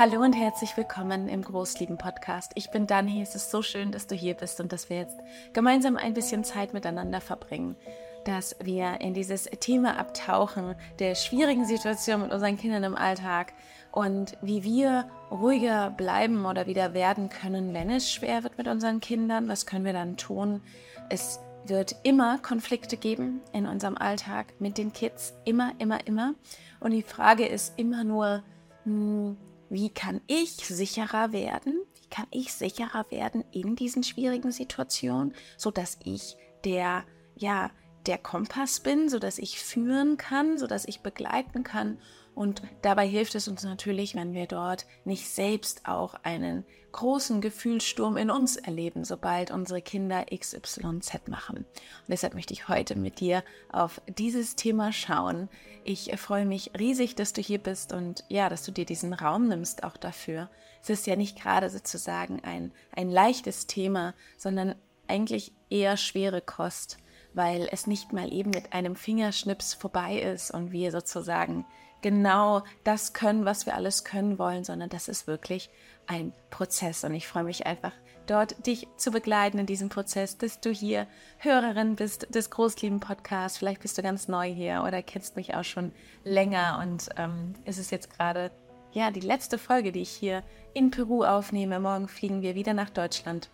Hallo und herzlich willkommen im Großlieben Podcast. Ich bin Dani. Es ist so schön, dass du hier bist und dass wir jetzt gemeinsam ein bisschen Zeit miteinander verbringen, dass wir in dieses Thema abtauchen der schwierigen Situation mit unseren Kindern im Alltag und wie wir ruhiger bleiben oder wieder werden können, wenn es schwer wird mit unseren Kindern. Was können wir dann tun? Es wird immer Konflikte geben in unserem Alltag mit den Kids. Immer, immer, immer. Und die Frage ist immer nur, hm, wie kann ich sicherer werden? Wie kann ich sicherer werden in diesen schwierigen Situationen, so dass ich der, ja, der Kompass bin, so dass ich führen kann, so dass ich begleiten kann und dabei hilft es uns natürlich, wenn wir dort nicht selbst auch einen großen Gefühlssturm in uns erleben, sobald unsere Kinder XYZ machen. Und deshalb möchte ich heute mit dir auf dieses Thema schauen. Ich freue mich riesig, dass du hier bist und ja, dass du dir diesen Raum nimmst auch dafür. Es ist ja nicht gerade sozusagen ein, ein leichtes Thema, sondern eigentlich eher schwere Kost, weil es nicht mal eben mit einem Fingerschnips vorbei ist und wir sozusagen genau das können, was wir alles können wollen, sondern das ist wirklich ein Prozess. Und ich freue mich einfach, dort dich zu begleiten in diesem Prozess, dass du hier Hörerin bist des Großlieben Podcasts. Vielleicht bist du ganz neu hier oder kennst mich auch schon länger. Und ähm, es ist jetzt gerade ja die letzte Folge, die ich hier in Peru aufnehme. Morgen fliegen wir wieder nach Deutschland.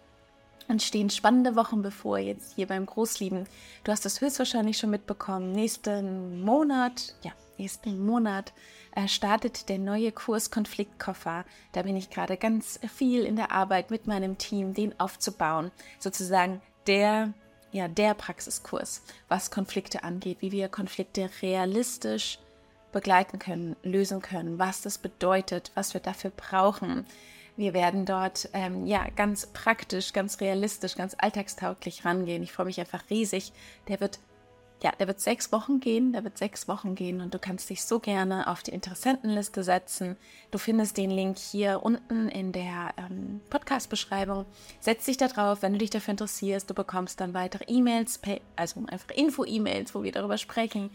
Und stehen spannende Wochen bevor, jetzt hier beim Großlieben. Du hast das höchstwahrscheinlich schon mitbekommen. Nächsten Monat, ja, nächsten Monat äh, startet der neue Kurs Konfliktkoffer. Da bin ich gerade ganz viel in der Arbeit mit meinem Team, den aufzubauen. Sozusagen der, ja, der Praxiskurs, was Konflikte angeht, wie wir Konflikte realistisch begleiten können, lösen können, was das bedeutet, was wir dafür brauchen. Wir werden dort ähm, ja ganz praktisch, ganz realistisch, ganz alltagstauglich rangehen. Ich freue mich einfach riesig. Der wird ja, der wird sechs Wochen gehen, der wird sechs Wochen gehen und du kannst dich so gerne auf die Interessentenliste setzen. Du findest den Link hier unten in der ähm, Podcast-Beschreibung. Setz dich da drauf, wenn du dich dafür interessierst. Du bekommst dann weitere E-Mails, also einfach Info-E-Mails, wo wir darüber sprechen.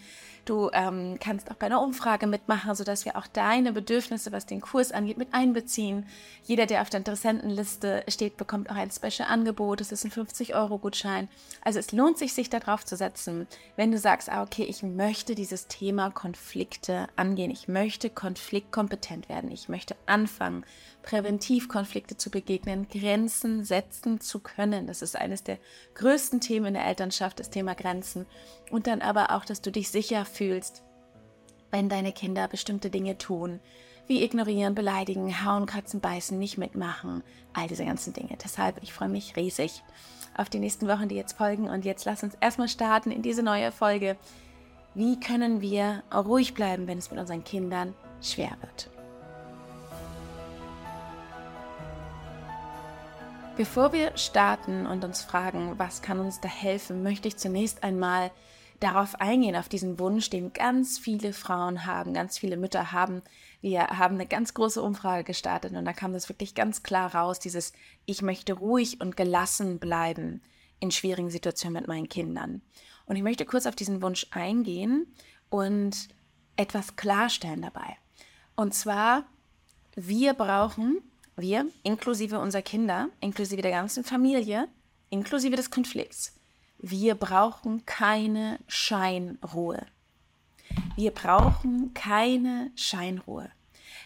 Du ähm, kannst auch bei einer Umfrage mitmachen, sodass wir auch deine Bedürfnisse, was den Kurs angeht, mit einbeziehen. Jeder, der auf der Interessentenliste steht, bekommt auch ein Special-Angebot. Es ist ein 50-Euro-Gutschein. Also es lohnt sich, sich da drauf zu setzen, wenn du sagst, ah, okay, ich möchte dieses Thema Konflikte angehen. Ich möchte konfliktkompetent werden. Ich möchte anfangen, präventiv Konflikte zu begegnen, Grenzen setzen zu können. Das ist eines der größten Themen in der Elternschaft, das Thema Grenzen. Und dann aber auch, dass du dich sicher fühlst, wenn deine Kinder bestimmte Dinge tun, wie ignorieren, beleidigen, hauen, kratzen, beißen, nicht mitmachen, all diese ganzen Dinge. Deshalb, ich freue mich riesig auf die nächsten Wochen, die jetzt folgen. Und jetzt lass uns erstmal starten in diese neue Folge. Wie können wir ruhig bleiben, wenn es mit unseren Kindern schwer wird? Bevor wir starten und uns fragen, was kann uns da helfen, möchte ich zunächst einmal darauf eingehen, auf diesen Wunsch, den ganz viele Frauen haben, ganz viele Mütter haben. Wir haben eine ganz große Umfrage gestartet und da kam das wirklich ganz klar raus, dieses Ich möchte ruhig und gelassen bleiben in schwierigen Situationen mit meinen Kindern. Und ich möchte kurz auf diesen Wunsch eingehen und etwas klarstellen dabei. Und zwar, wir brauchen wir, inklusive unserer Kinder, inklusive der ganzen Familie, inklusive des Konflikts, wir brauchen keine Scheinruhe. Wir brauchen keine Scheinruhe.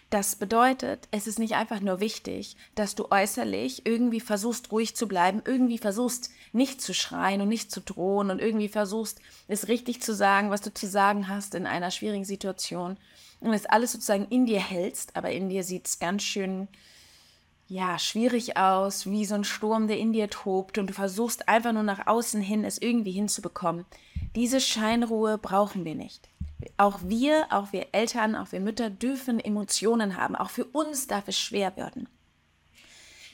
Das bedeutet, es ist nicht einfach nur wichtig, dass du äußerlich irgendwie versuchst, ruhig zu bleiben, irgendwie versuchst, nicht zu schreien und nicht zu drohen und irgendwie versuchst, es richtig zu sagen, was du zu sagen hast in einer schwierigen Situation und es alles sozusagen in dir hältst, aber in dir sieht es ganz schön ja, schwierig aus, wie so ein Sturm, der in dir tobt und du versuchst einfach nur nach außen hin es irgendwie hinzubekommen. Diese Scheinruhe brauchen wir nicht. Auch wir, auch wir Eltern, auch wir Mütter dürfen Emotionen haben. Auch für uns darf es schwer werden.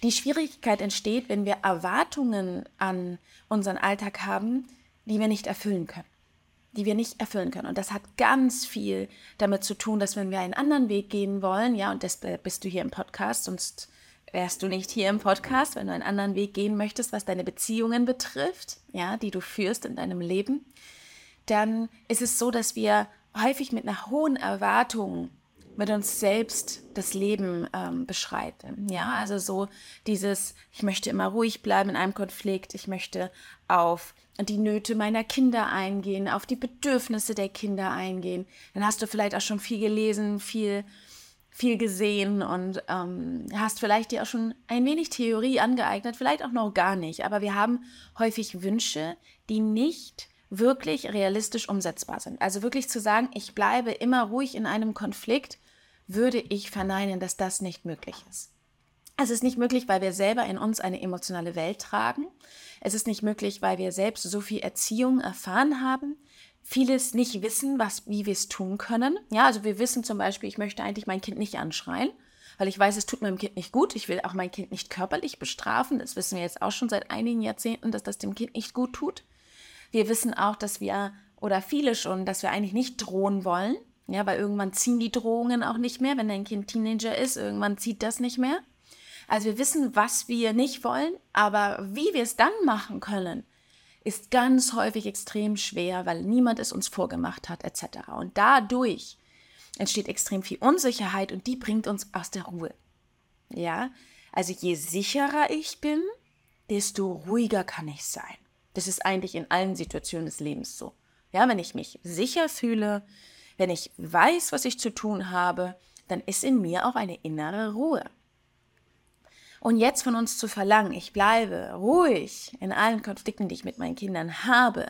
Die Schwierigkeit entsteht, wenn wir Erwartungen an unseren Alltag haben, die wir nicht erfüllen können. Die wir nicht erfüllen können. Und das hat ganz viel damit zu tun, dass wenn wir einen anderen Weg gehen wollen, ja, und das bist du hier im Podcast, sonst wärst du nicht hier im Podcast, wenn du einen anderen Weg gehen möchtest, was deine Beziehungen betrifft, ja, die du führst in deinem Leben, dann ist es so, dass wir häufig mit einer hohen Erwartung mit uns selbst das Leben ähm, beschreiten. Ja, also so dieses, ich möchte immer ruhig bleiben in einem Konflikt, ich möchte auf die Nöte meiner Kinder eingehen, auf die Bedürfnisse der Kinder eingehen. Dann hast du vielleicht auch schon viel gelesen, viel, viel gesehen und ähm, hast vielleicht dir auch schon ein wenig Theorie angeeignet, vielleicht auch noch gar nicht. Aber wir haben häufig Wünsche, die nicht wirklich realistisch umsetzbar sind. Also wirklich zu sagen, ich bleibe immer ruhig in einem Konflikt, würde ich verneinen, dass das nicht möglich ist. Es ist nicht möglich, weil wir selber in uns eine emotionale Welt tragen. Es ist nicht möglich, weil wir selbst so viel Erziehung erfahren haben, vieles nicht wissen, was, wie wir es tun können. Ja, also wir wissen zum Beispiel, ich möchte eigentlich mein Kind nicht anschreien, weil ich weiß, es tut meinem Kind nicht gut. Ich will auch mein Kind nicht körperlich bestrafen. Das wissen wir jetzt auch schon seit einigen Jahrzehnten, dass das dem Kind nicht gut tut. Wir wissen auch, dass wir, oder viele schon, dass wir eigentlich nicht drohen wollen. Ja, weil irgendwann ziehen die Drohungen auch nicht mehr, wenn dein Kind Teenager ist, irgendwann zieht das nicht mehr. Also wir wissen, was wir nicht wollen, aber wie wir es dann machen können, ist ganz häufig extrem schwer, weil niemand es uns vorgemacht hat, etc. Und dadurch entsteht extrem viel Unsicherheit und die bringt uns aus der Ruhe. Ja, also je sicherer ich bin, desto ruhiger kann ich sein. Das ist eigentlich in allen Situationen des Lebens so. Ja, wenn ich mich sicher fühle, wenn ich weiß, was ich zu tun habe, dann ist in mir auch eine innere Ruhe. Und jetzt von uns zu verlangen, ich bleibe ruhig in allen Konflikten, die ich mit meinen Kindern habe,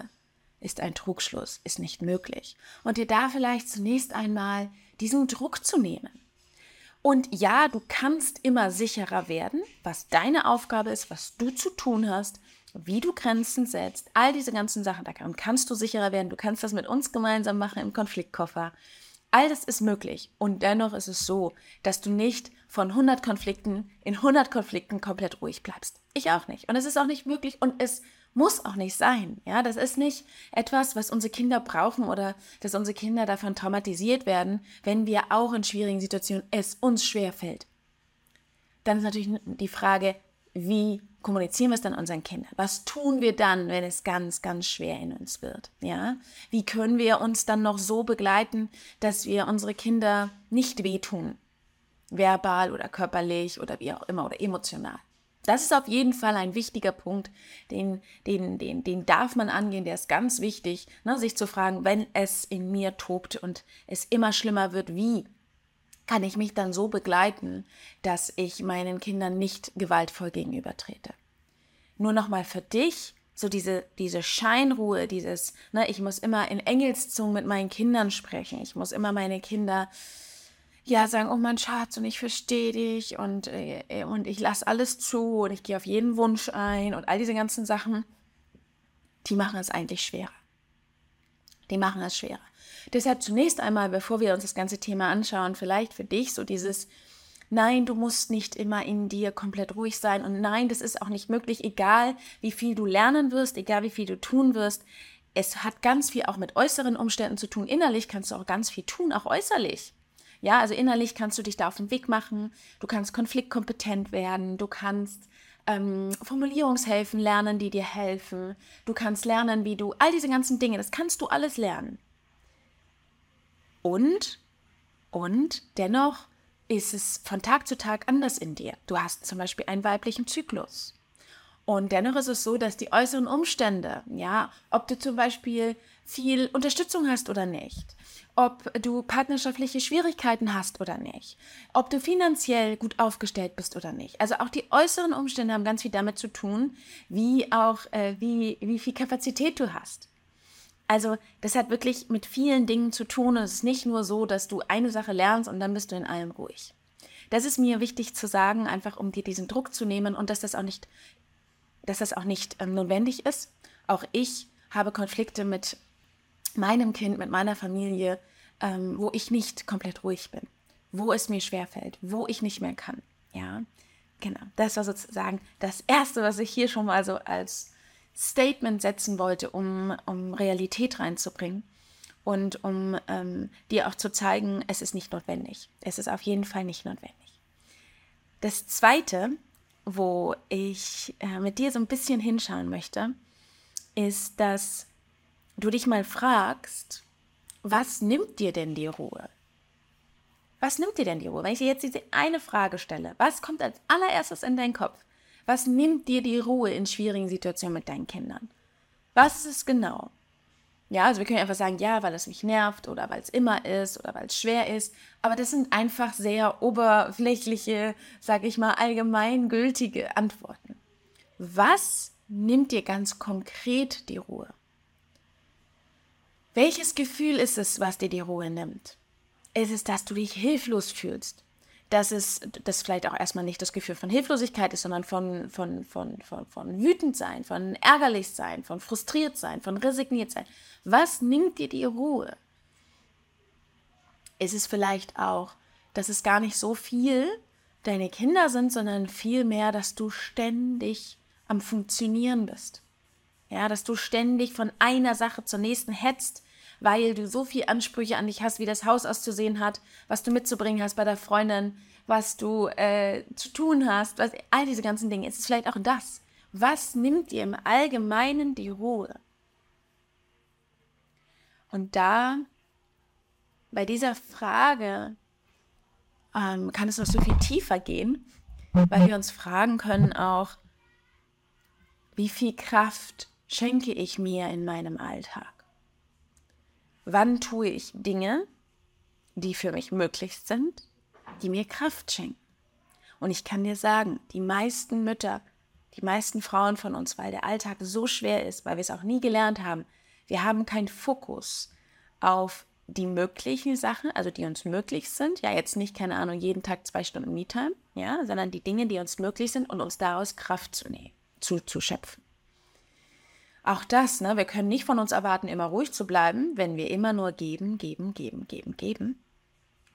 ist ein Trugschluss, ist nicht möglich. Und dir da vielleicht zunächst einmal diesen Druck zu nehmen. Und ja, du kannst immer sicherer werden, was deine Aufgabe ist, was du zu tun hast, wie du Grenzen setzt, all diese ganzen Sachen, da kannst du sicherer werden. Du kannst das mit uns gemeinsam machen im Konfliktkoffer. All das ist möglich. Und dennoch ist es so, dass du nicht von 100 Konflikten in 100 Konflikten komplett ruhig bleibst. Ich auch nicht. Und es ist auch nicht möglich und es muss auch nicht sein. Ja, das ist nicht etwas, was unsere Kinder brauchen oder dass unsere Kinder davon traumatisiert werden, wenn wir auch in schwierigen Situationen es uns schwer fällt. Dann ist natürlich die Frage, wie kommunizieren wir es dann unseren Kindern? Was tun wir dann, wenn es ganz, ganz schwer in uns wird? Ja? Wie können wir uns dann noch so begleiten, dass wir unsere Kinder nicht wehtun? Verbal oder körperlich oder wie auch immer oder emotional. Das ist auf jeden Fall ein wichtiger Punkt, den, den, den, den darf man angehen, der ist ganz wichtig, ne, sich zu fragen, wenn es in mir tobt und es immer schlimmer wird, wie kann ich mich dann so begleiten, dass ich meinen Kindern nicht gewaltvoll gegenübertrete. Nur nochmal für dich, so diese, diese Scheinruhe, dieses, ne, ich muss immer in Engelszungen mit meinen Kindern sprechen, ich muss immer meine Kinder ja sagen, oh mein Schatz und ich verstehe dich und, äh, und ich lasse alles zu und ich gehe auf jeden Wunsch ein und all diese ganzen Sachen, die machen es eigentlich schwerer. Die machen es schwerer. Deshalb zunächst einmal, bevor wir uns das ganze Thema anschauen, vielleicht für dich so dieses, nein, du musst nicht immer in dir komplett ruhig sein und nein, das ist auch nicht möglich, egal wie viel du lernen wirst, egal wie viel du tun wirst. Es hat ganz viel auch mit äußeren Umständen zu tun. Innerlich kannst du auch ganz viel tun, auch äußerlich. Ja, also innerlich kannst du dich da auf den Weg machen, du kannst konfliktkompetent werden, du kannst ähm, Formulierungshilfen lernen, die dir helfen, du kannst lernen, wie du, all diese ganzen Dinge, das kannst du alles lernen. Und, und dennoch ist es von Tag zu Tag anders in dir. Du hast zum Beispiel einen weiblichen Zyklus. Und dennoch ist es so, dass die äußeren Umstände, ja, ob du zum Beispiel viel Unterstützung hast oder nicht, ob du partnerschaftliche Schwierigkeiten hast oder nicht, ob du finanziell gut aufgestellt bist oder nicht. Also auch die äußeren Umstände haben ganz viel damit zu tun, wie auch äh, wie, wie viel Kapazität du hast. Also das hat wirklich mit vielen Dingen zu tun. Es ist nicht nur so, dass du eine Sache lernst und dann bist du in allem ruhig. Das ist mir wichtig zu sagen, einfach um dir diesen Druck zu nehmen und dass das auch nicht, dass das auch nicht ähm, notwendig ist. Auch ich habe Konflikte mit meinem Kind, mit meiner Familie, ähm, wo ich nicht komplett ruhig bin, wo es mir schwerfällt, wo ich nicht mehr kann. Ja, genau. Das war sozusagen das Erste, was ich hier schon mal so als Statement setzen wollte, um, um Realität reinzubringen und um ähm, dir auch zu zeigen, es ist nicht notwendig. Es ist auf jeden Fall nicht notwendig. Das Zweite, wo ich äh, mit dir so ein bisschen hinschauen möchte, ist, dass du dich mal fragst, was nimmt dir denn die Ruhe? Was nimmt dir denn die Ruhe? Wenn ich dir jetzt diese eine Frage stelle, was kommt als allererstes in deinen Kopf? Was nimmt dir die Ruhe in schwierigen Situationen mit deinen Kindern? Was ist es genau? Ja, also wir können einfach sagen, ja, weil es mich nervt oder weil es immer ist oder weil es schwer ist. Aber das sind einfach sehr oberflächliche, sag ich mal, allgemeingültige Antworten. Was nimmt dir ganz konkret die Ruhe? Welches Gefühl ist es, was dir die Ruhe nimmt? Ist es, dass du dich hilflos fühlst? Dass es das vielleicht auch erstmal nicht das Gefühl von Hilflosigkeit ist, sondern von, von, von, von, von wütend sein, von ärgerlich sein, von frustriert sein, von resigniert sein. Was nimmt dir die Ruhe? Ist es vielleicht auch, dass es gar nicht so viel deine Kinder sind, sondern vielmehr, dass du ständig am Funktionieren bist? Ja, dass du ständig von einer Sache zur nächsten hetzt, weil du so viel Ansprüche an dich hast, wie das Haus auszusehen hat, was du mitzubringen hast bei der Freundin, was du äh, zu tun hast, was, all diese ganzen Dinge. Es ist vielleicht auch das. Was nimmt dir im Allgemeinen die Ruhe? Und da, bei dieser Frage, ähm, kann es noch so viel tiefer gehen, weil wir uns fragen können auch, wie viel Kraft schenke ich mir in meinem Alltag? Wann tue ich Dinge, die für mich möglich sind, die mir Kraft schenken? Und ich kann dir sagen, die meisten Mütter, die meisten Frauen von uns, weil der Alltag so schwer ist, weil wir es auch nie gelernt haben, wir haben keinen Fokus auf die möglichen Sachen, also die uns möglich sind. Ja, jetzt nicht, keine Ahnung, jeden Tag zwei Stunden Me-Time, ja, sondern die Dinge, die uns möglich sind und uns daraus Kraft zu nehmen, zu, zu schöpfen. Auch das, ne, wir können nicht von uns erwarten, immer ruhig zu bleiben, wenn wir immer nur geben, geben, geben, geben, geben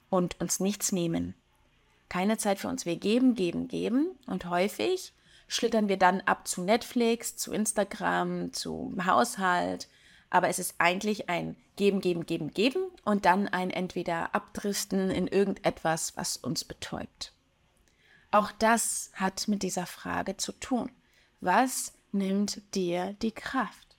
und uns nichts nehmen. Keine Zeit für uns. Wir geben, geben, geben und häufig schlittern wir dann ab zu Netflix, zu Instagram, zum Haushalt. Aber es ist eigentlich ein Geben, Geben, Geben, Geben und dann ein entweder Abdriften in irgendetwas, was uns betäubt. Auch das hat mit dieser Frage zu tun. Was nimmt dir die Kraft.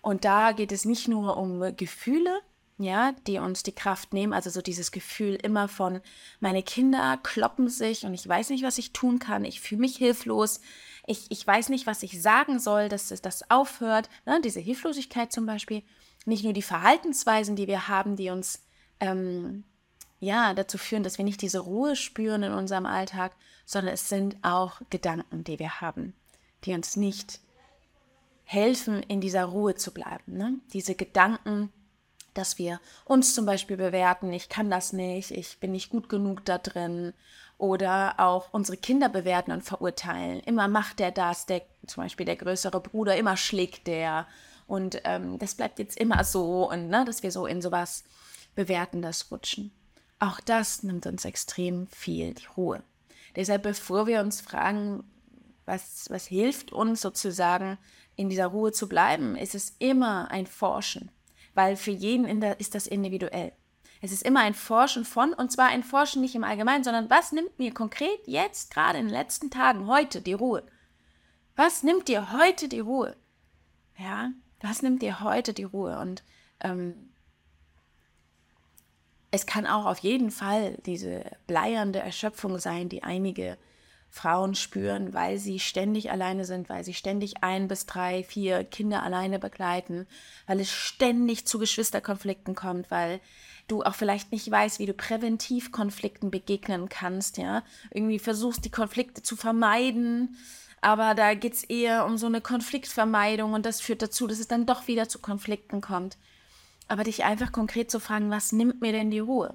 Und da geht es nicht nur um Gefühle, ja, die uns die Kraft nehmen, also so dieses Gefühl immer von, meine Kinder kloppen sich und ich weiß nicht, was ich tun kann, ich fühle mich hilflos, ich, ich weiß nicht, was ich sagen soll, dass das aufhört, ne, diese Hilflosigkeit zum Beispiel, nicht nur die Verhaltensweisen, die wir haben, die uns ähm, ja, dazu führen, dass wir nicht diese Ruhe spüren in unserem Alltag, sondern es sind auch Gedanken, die wir haben, die uns nicht helfen, in dieser Ruhe zu bleiben. Ne? Diese Gedanken, dass wir uns zum Beispiel bewerten, ich kann das nicht, ich bin nicht gut genug da drin. Oder auch unsere Kinder bewerten und verurteilen. Immer macht der das, der, zum Beispiel der größere Bruder, immer schlägt der. Und ähm, das bleibt jetzt immer so. Und ne, dass wir so in sowas Bewertendes rutschen. Auch das nimmt uns extrem viel die Ruhe. Deshalb, bevor wir uns fragen, was, was hilft uns sozusagen in dieser Ruhe zu bleiben, ist es immer ein Forschen, weil für jeden der, ist das individuell. Es ist immer ein Forschen von, und zwar ein Forschen nicht im Allgemeinen, sondern was nimmt mir konkret jetzt, gerade in den letzten Tagen, heute die Ruhe? Was nimmt dir heute die Ruhe? Ja, was nimmt dir heute die Ruhe? Und ähm, es kann auch auf jeden Fall diese bleiernde Erschöpfung sein, die einige Frauen spüren, weil sie ständig alleine sind, weil sie ständig ein bis drei, vier Kinder alleine begleiten, weil es ständig zu Geschwisterkonflikten kommt, weil du auch vielleicht nicht weißt, wie du präventiv Konflikten begegnen kannst, ja. Irgendwie versuchst, die Konflikte zu vermeiden, aber da geht es eher um so eine Konfliktvermeidung und das führt dazu, dass es dann doch wieder zu Konflikten kommt aber dich einfach konkret zu fragen, was nimmt mir denn die Ruhe?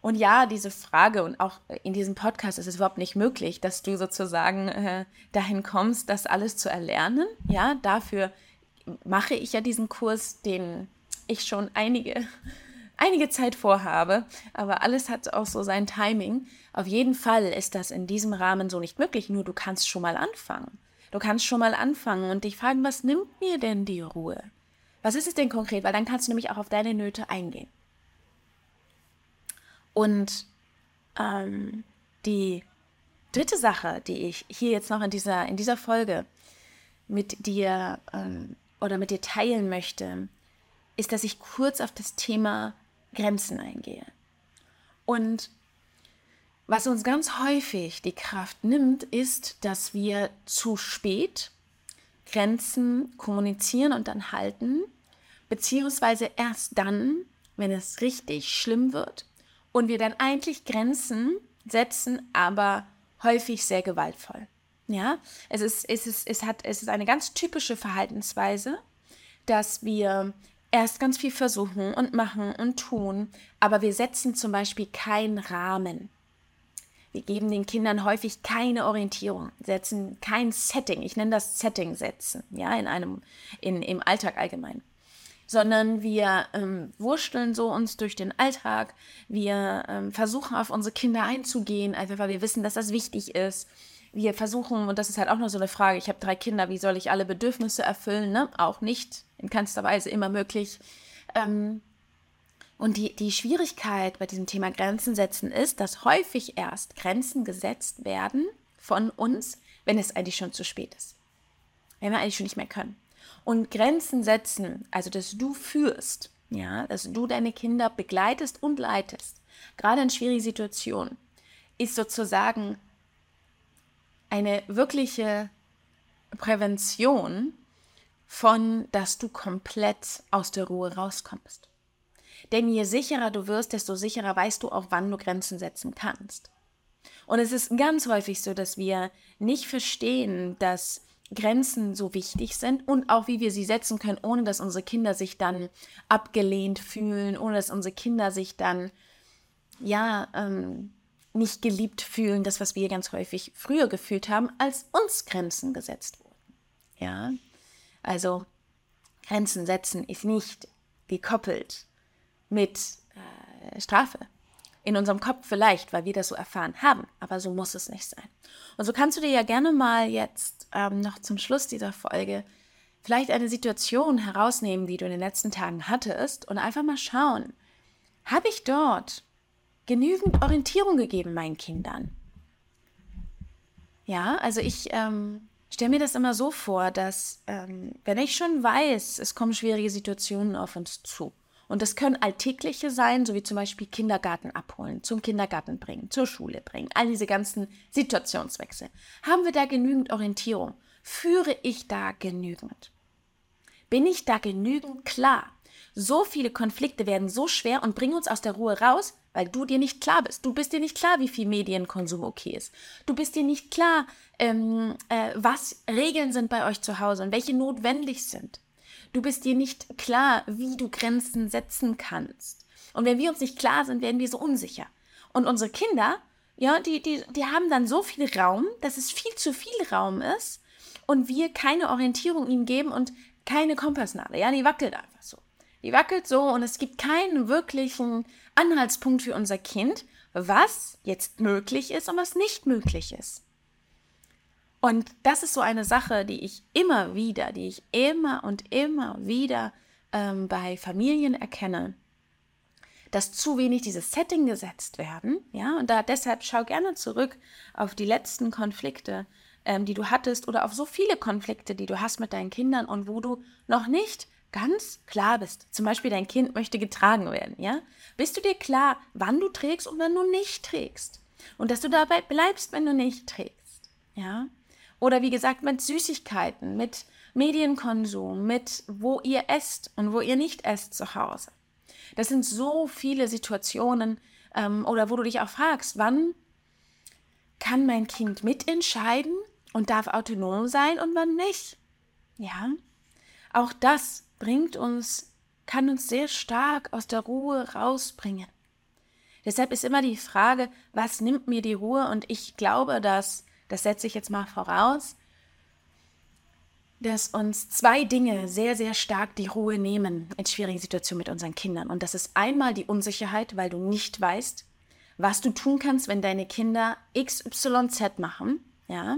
Und ja, diese Frage und auch in diesem Podcast ist es überhaupt nicht möglich, dass du sozusagen äh, dahin kommst, das alles zu erlernen. Ja, dafür mache ich ja diesen Kurs, den ich schon einige, einige Zeit vorhabe. Aber alles hat auch so sein Timing. Auf jeden Fall ist das in diesem Rahmen so nicht möglich. Nur du kannst schon mal anfangen. Du kannst schon mal anfangen und dich fragen, was nimmt mir denn die Ruhe? Was ist es denn konkret? Weil dann kannst du nämlich auch auf deine Nöte eingehen. Und ähm, die dritte Sache, die ich hier jetzt noch in dieser, in dieser Folge mit dir ähm, oder mit dir teilen möchte, ist, dass ich kurz auf das Thema Grenzen eingehe. Und was uns ganz häufig die Kraft nimmt, ist, dass wir zu spät Grenzen kommunizieren und dann halten, beziehungsweise erst dann, wenn es richtig schlimm wird und wir dann eigentlich Grenzen setzen, aber häufig sehr gewaltvoll. Ja, es ist, es ist, es hat, es ist eine ganz typische Verhaltensweise, dass wir erst ganz viel versuchen und machen und tun, aber wir setzen zum Beispiel keinen Rahmen. Wir geben den Kindern häufig keine Orientierung, setzen kein Setting. Ich nenne das Setting setzen, ja, in einem, in, im Alltag allgemein. Sondern wir ähm, wursteln so uns durch den Alltag. Wir ähm, versuchen auf unsere Kinder einzugehen, einfach weil wir wissen, dass das wichtig ist. Wir versuchen, und das ist halt auch noch so eine Frage, ich habe drei Kinder, wie soll ich alle Bedürfnisse erfüllen? Ne? Auch nicht in keinster Weise immer möglich. Ähm, und die, die Schwierigkeit bei diesem Thema Grenzen setzen ist, dass häufig erst Grenzen gesetzt werden von uns, wenn es eigentlich schon zu spät ist. Wenn wir eigentlich schon nicht mehr können. Und Grenzen setzen, also dass du führst, ja, dass du deine Kinder begleitest und leitest, gerade in schwierigen Situationen, ist sozusagen eine wirkliche Prävention von, dass du komplett aus der Ruhe rauskommst. Denn je sicherer du wirst, desto sicherer weißt du auch, wann du Grenzen setzen kannst. Und es ist ganz häufig so, dass wir nicht verstehen, dass Grenzen so wichtig sind und auch wie wir sie setzen können, ohne dass unsere Kinder sich dann abgelehnt fühlen, ohne dass unsere Kinder sich dann ja ähm, nicht geliebt fühlen, das was wir ganz häufig früher gefühlt haben, als uns Grenzen gesetzt wurden. Ja, also Grenzen setzen ist nicht gekoppelt mit äh, Strafe. In unserem Kopf vielleicht, weil wir das so erfahren haben, aber so muss es nicht sein. Und so kannst du dir ja gerne mal jetzt ähm, noch zum Schluss dieser Folge vielleicht eine Situation herausnehmen, die du in den letzten Tagen hattest und einfach mal schauen, habe ich dort genügend Orientierung gegeben meinen Kindern? Ja, also ich ähm, stelle mir das immer so vor, dass ähm, wenn ich schon weiß, es kommen schwierige Situationen auf uns zu, und das können alltägliche sein, so wie zum Beispiel Kindergarten abholen, zum Kindergarten bringen, zur Schule bringen, all diese ganzen Situationswechsel. Haben wir da genügend Orientierung? Führe ich da genügend? Bin ich da genügend klar? So viele Konflikte werden so schwer und bringen uns aus der Ruhe raus, weil du dir nicht klar bist. Du bist dir nicht klar, wie viel Medienkonsum okay ist. Du bist dir nicht klar, ähm, äh, was Regeln sind bei euch zu Hause und welche notwendig sind. Du bist dir nicht klar, wie du Grenzen setzen kannst. Und wenn wir uns nicht klar sind, werden wir so unsicher. Und unsere Kinder, ja, die, die, die haben dann so viel Raum, dass es viel zu viel Raum ist und wir keine Orientierung ihnen geben und keine Kompassnadel. Ja, die wackelt einfach so. Die wackelt so und es gibt keinen wirklichen Anhaltspunkt für unser Kind, was jetzt möglich ist und was nicht möglich ist. Und das ist so eine Sache, die ich immer wieder, die ich immer und immer wieder ähm, bei Familien erkenne, dass zu wenig dieses Setting gesetzt werden. Ja, und da deshalb schau gerne zurück auf die letzten Konflikte, ähm, die du hattest, oder auf so viele Konflikte, die du hast mit deinen Kindern und wo du noch nicht ganz klar bist. Zum Beispiel dein Kind möchte getragen werden. Ja, bist du dir klar, wann du trägst und wann du nicht trägst? Und dass du dabei bleibst, wenn du nicht trägst. Ja, oder wie gesagt, mit Süßigkeiten, mit Medienkonsum, mit wo ihr esst und wo ihr nicht esst zu Hause. Das sind so viele Situationen, ähm, oder wo du dich auch fragst, wann kann mein Kind mitentscheiden und darf autonom sein und wann nicht? Ja, auch das bringt uns, kann uns sehr stark aus der Ruhe rausbringen. Deshalb ist immer die Frage, was nimmt mir die Ruhe? Und ich glaube, dass das setze ich jetzt mal voraus, dass uns zwei Dinge sehr, sehr stark die Ruhe nehmen in schwierigen Situationen mit unseren Kindern. Und das ist einmal die Unsicherheit, weil du nicht weißt, was du tun kannst, wenn deine Kinder XYZ machen, ja.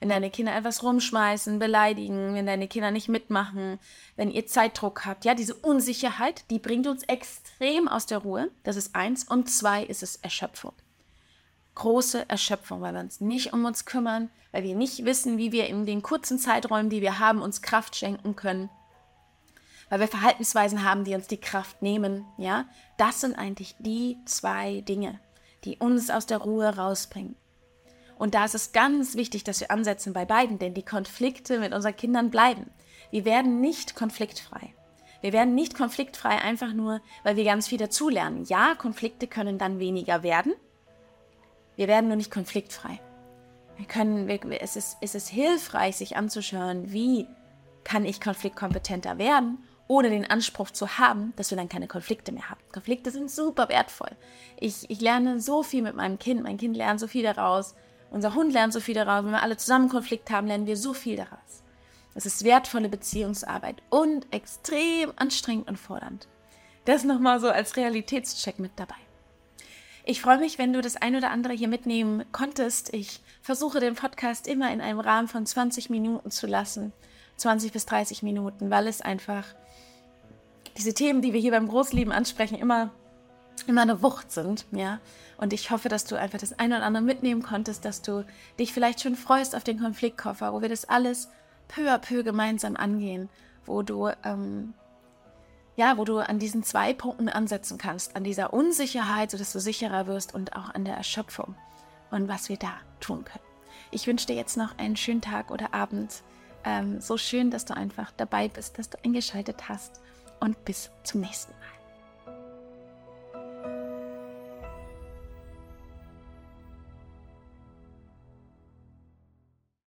Wenn deine Kinder etwas rumschmeißen, beleidigen, wenn deine Kinder nicht mitmachen, wenn ihr Zeitdruck habt, ja, diese Unsicherheit, die bringt uns extrem aus der Ruhe. Das ist eins. Und zwei ist es Erschöpfung große Erschöpfung, weil wir uns nicht um uns kümmern, weil wir nicht wissen, wie wir in den kurzen Zeiträumen, die wir haben, uns Kraft schenken können, weil wir Verhaltensweisen haben, die uns die Kraft nehmen, ja, das sind eigentlich die zwei Dinge, die uns aus der Ruhe rausbringen. Und da ist es ganz wichtig, dass wir ansetzen bei beiden, denn die Konflikte mit unseren Kindern bleiben. Wir werden nicht konfliktfrei. Wir werden nicht konfliktfrei einfach nur, weil wir ganz viel dazulernen. Ja, Konflikte können dann weniger werden. Wir werden nur nicht konfliktfrei. Wir können, es, ist, es ist hilfreich, sich anzuschauen, wie kann ich konfliktkompetenter werden, ohne den Anspruch zu haben, dass wir dann keine Konflikte mehr haben. Konflikte sind super wertvoll. Ich, ich lerne so viel mit meinem Kind. Mein Kind lernt so viel daraus. Unser Hund lernt so viel daraus. Wenn wir alle zusammen Konflikt haben, lernen wir so viel daraus. Es ist wertvolle Beziehungsarbeit und extrem anstrengend und fordernd. Das nochmal so als Realitätscheck mit dabei. Ich freue mich, wenn du das ein oder andere hier mitnehmen konntest. Ich versuche den Podcast immer in einem Rahmen von 20 Minuten zu lassen. 20 bis 30 Minuten, weil es einfach diese Themen, die wir hier beim Großlieben ansprechen, immer, immer eine Wucht sind, ja. Und ich hoffe, dass du einfach das eine oder andere mitnehmen konntest, dass du dich vielleicht schon freust auf den Konfliktkoffer, wo wir das alles peu à peu gemeinsam angehen, wo du ähm, ja, wo du an diesen zwei Punkten ansetzen kannst, an dieser Unsicherheit, sodass du sicherer wirst und auch an der Erschöpfung und was wir da tun können. Ich wünsche dir jetzt noch einen schönen Tag oder Abend. Ähm, so schön, dass du einfach dabei bist, dass du eingeschaltet hast und bis zum nächsten Mal.